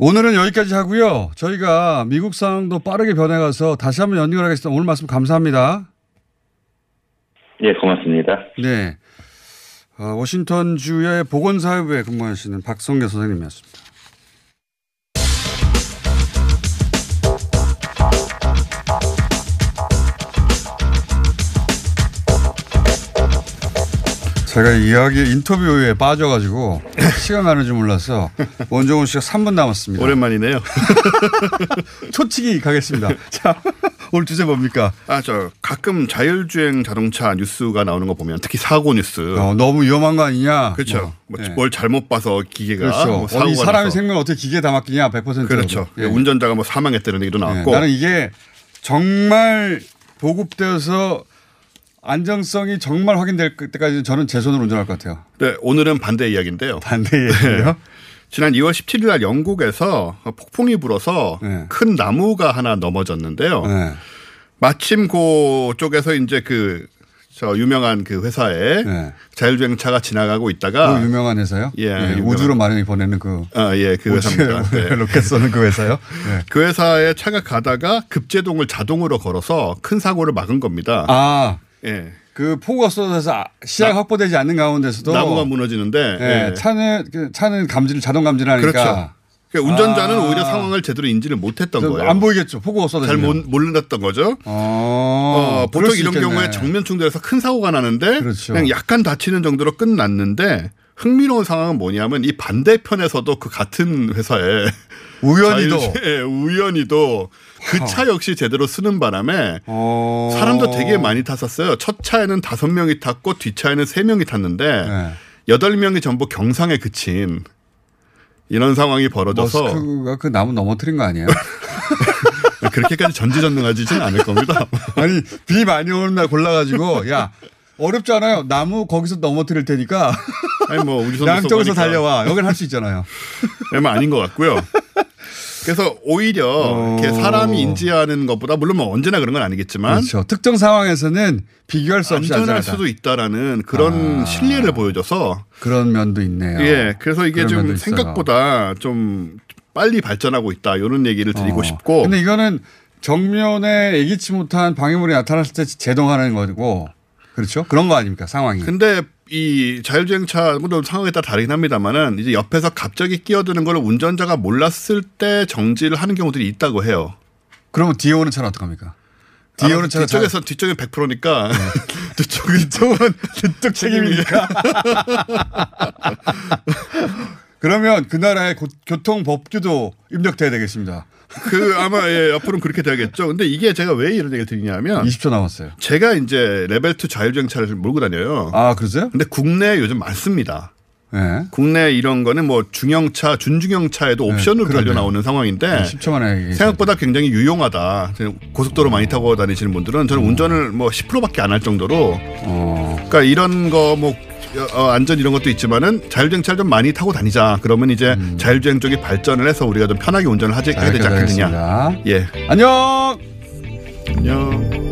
오늘은 여기까지 하고요. 저희가 미국 상황도 빠르게 변해가서 다시 한번 연결하겠습니다. 오늘 말씀 감사합니다. 예, 고맙습니다. 네. 어, 워싱턴주의 보건사회부에 근무하시는 박성계 선생님이었습니다. 제가 이야기 인터뷰에 빠져가지고 *laughs* 시간 가는 줄 몰라서 원종훈 씨가 3분 남았습니다. 오랜만이네요. *laughs* 초치기 가겠습니다. 자, 오늘 주제 뭡니까? 아, 저 가끔 자율주행 자동차 뉴스가 나오는 거 보면 특히 사고 뉴스. 어, 너무 위험한 거 아니냐? 그렇죠. 뭐, 뭐 네. 뭘 잘못 봐서 기계가 그렇죠. 뭐 어, 사고가 이 사람의. 생명 어떻게 기계에 다 맡기냐? 100%. 그렇죠. 운전자가 뭐 사망했다는 얘기도 나왔고. 나는 이게 정말 보급되어서 안정성이 정말 확인될 때까지 저는 제 손으로 운전할 것 같아요. 네, 오늘은 반대 이야기인데요. 반대 이야기요? 지난 2월 17일 날 영국에서 폭풍이 불어서 큰 나무가 하나 넘어졌는데요. 네. 마침 그 쪽에서 이제 그 저 유명한 그 회사에 자율주행차가 지나가고 있다가 네. 그 유명한 회사요? 예, 네, 유명한- 우주로 많이 보내는 그 아, 예, 그 회사입니다. *laughs* 네. 로켓 쏘는 그 회사요? 네. 그 회사에 차가 가다가 급제동을 자동으로 걸어서 큰 사고를 막은 겁니다. 아, 예. 그 폭우가 쏟아져서 아- 시야가 확보되지 않는 가운데서도 나무가 무너지는데 예, 예. 차는 그 차는 감지를 자동 감지를 하니까 그렇죠. 그러니까 운전자는 아. 오히려 상황을 제대로 인지를 못했던 좀 거예요. 안 보이겠죠. 폭우가 잘 쏟아지면. 못, 몰랐던 거죠. 어, 어, 보통 수 이런 있겠네. 경우에 정면 충돌해서 큰 사고가 나는데 그렇죠. 그냥 약간 다치는 정도로 끝났는데 흥미로운 상황은 뭐냐면 이 반대편에서도 그 같은 회사에 우연히도 예, 우연히도 그 차 역시 제대로 쓰는 바람에 어. 사람도 되게 많이 탔었어요. 첫 차에는 다섯 명이 탔고 뒤 차에는 세 명이 탔는데 네. 여덟 명이 전부 경상에 그친 이런 상황이 벌어져서 머스크가 그 나무 넘어뜨린 거 아니에요? *laughs* 그렇게까지 전지전능하지는 않을 겁니다. *laughs* 아니 비 많이 오는 날 골라가지고 야 어렵잖아요. 나무 거기서 넘어뜨릴 테니까 아니 뭐 우주선 양쪽에서 달려와. 여긴 할 수 있잖아요. 얼마 아닌 것 같고요. 그래서 오히려 어. 이렇게 사람이 인지하는 것보다 물론 뭐 언제나 그런 건 아니겠지만 그렇죠. 특정 상황에서는 비교할 수 없이 안전할 안전하다. 수도 있다라는 그런 아. 신뢰를 보여줘서 그런 면도 있네요. 예 그래서 이게 좀. 생각보다 좀 빨리 발전하고 있다 이런 얘기를 드리고 어. 싶고 근데 이거는 정면에 예기치 못한 방해물이 나타났을 때 제동하는 거고 그렇죠? 그런 거 아닙니까 상황이? 근데 이 자율주행차 물론 상황에 따라 다르긴 합니다만은 이제 옆에서 갑자기 끼어드는 걸 운전자가 몰랐을 때 정지를 하는 경우들이 있다고 해요. 그러면 뒤에 오는 차는 어떡합니까? 뒤에 아, 오는 차가 뒤쪽에서 뒤쪽에 100%니까 뒤쪽 이쪽은 뒤쪽 책임이니까. *laughs* *laughs* 그러면 그 나라의 고- 교통 법규도 입력돼야 되겠습니다. 그 아마 예, 앞으로는 그렇게 돼야겠죠. 근데 이게 제가 왜 이런 얘기를 드리냐면 20초 남았어요. 제가 이제 레벨 2 자율주행차를 몰고 다녀요. 아 그러세요? 근데 국내에 요즘 많습니다. 네. 국내 이런 거는 뭐 중형차, 준중형차에도 옵션으로 그러네요. 달려 나오는 상황인데 네, 10초 만에 얘기해 생각보다 굉장히 유용하다. 고속도로 많이 타고 다니시는 분들은 저는 운전을 뭐 10%밖에 안 할 정도로 어. 그러니까 이런 거뭐 어, 안전 이런 것도 있지만은 자율주행차를 좀 많이 타고 다니자. 그러면 이제 음. 자율주행 쪽이 발전을 해서 우리가 좀 편하게 운전을 하지 해야 되지 않겠느냐. 예. 안녕. 안녕.